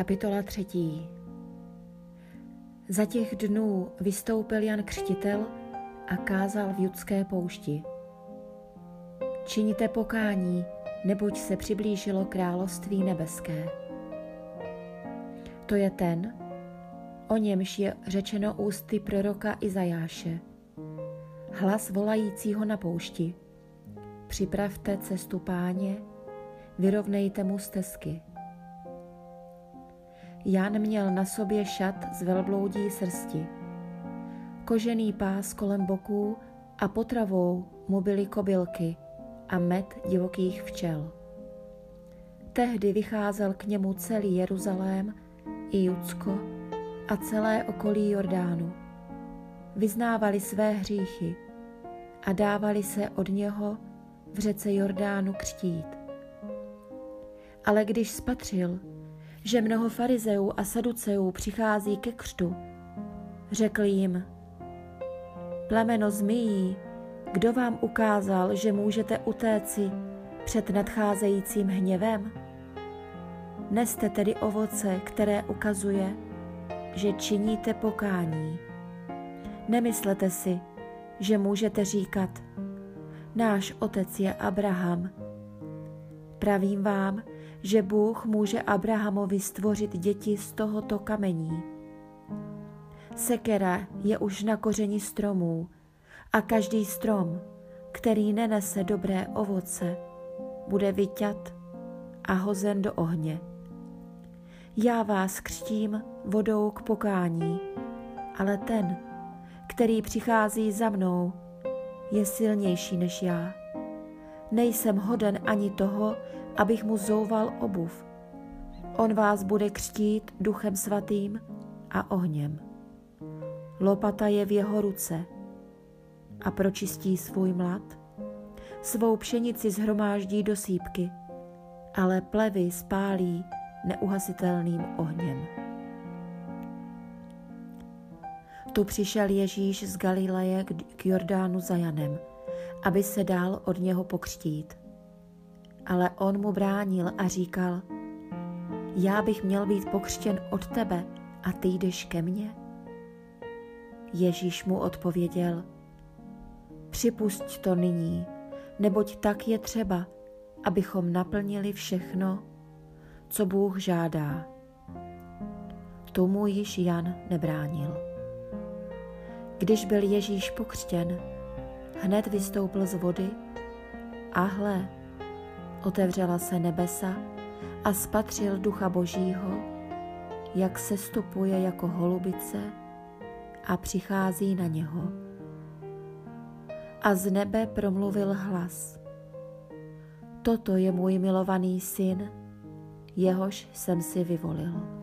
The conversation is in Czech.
Kapitola třetí Za těch dnů vystoupil Jan Křtitel a kázal v judské poušti. Činíte pokání, neboť se přiblížilo království nebeské. To je ten, o němž je řečeno ústy proroka Izajáše. Hlas volajícího na poušti. Připravte cestu páně, vyrovnejte mu stezky. Jan měl na sobě šat z velbloudí srsti, kožený pás kolem boků a potravou mu byly kobylky a med divokých včel. Tehdy vycházel k němu celý Jeruzalém i Judsko a celé okolí Jordánu. Vyznávali své hříchy a dávali se od něho v řece Jordánu křtít. Ale když spatřil, že mnoho farizeů a saduceů přichází ke křtu, řekl jim, plemeno zmijí, kdo vám ukázal, že můžete utéci před nadcházejícím hněvem? Neste tedy ovoce, které ukazuje, že činíte pokání. Nemyslete si, že můžete říkat, náš otec je Abraham. Pravím vám, že Bůh může Abrahamovi stvořit děti z tohoto kamení. Sekera je už na kořeni stromů a každý strom, který nenese dobré ovoce, bude vyťat a hozen do ohně. Já vás křtím vodou k pokání, ale ten, který přichází za mnou, je silnější než já. Nejsem hoden ani toho, abych mu zouval obuv. On vás bude křtít duchem svatým a ohněm. Lopata je v jeho ruce a pročistí svůj mlad. Svou pšenici zhromáždí do sípky, ale plevy spálí neuhasitelným ohněm. Tu přišel Ježíš z Galileje k Jordánu za Janem, aby se dal od něho pokřtít. Ale on mu bránil a říkal, já bych měl být pokřtěn od tebe a ty jdeš ke mně? Ježíš mu odpověděl, připusť to nyní, neboť tak je třeba, abychom naplnili všechno, co Bůh žádá. Tomu již Jan nebránil. Když byl Ježíš pokřtěn, hned vystoupil z vody a hle, otevřela se nebesa a spatřil ducha Božího, jak se stupuje jako holubice a přichází na něho. A z nebe promluvil hlas. Toto je můj milovaný syn, jehož jsem si vyvolil.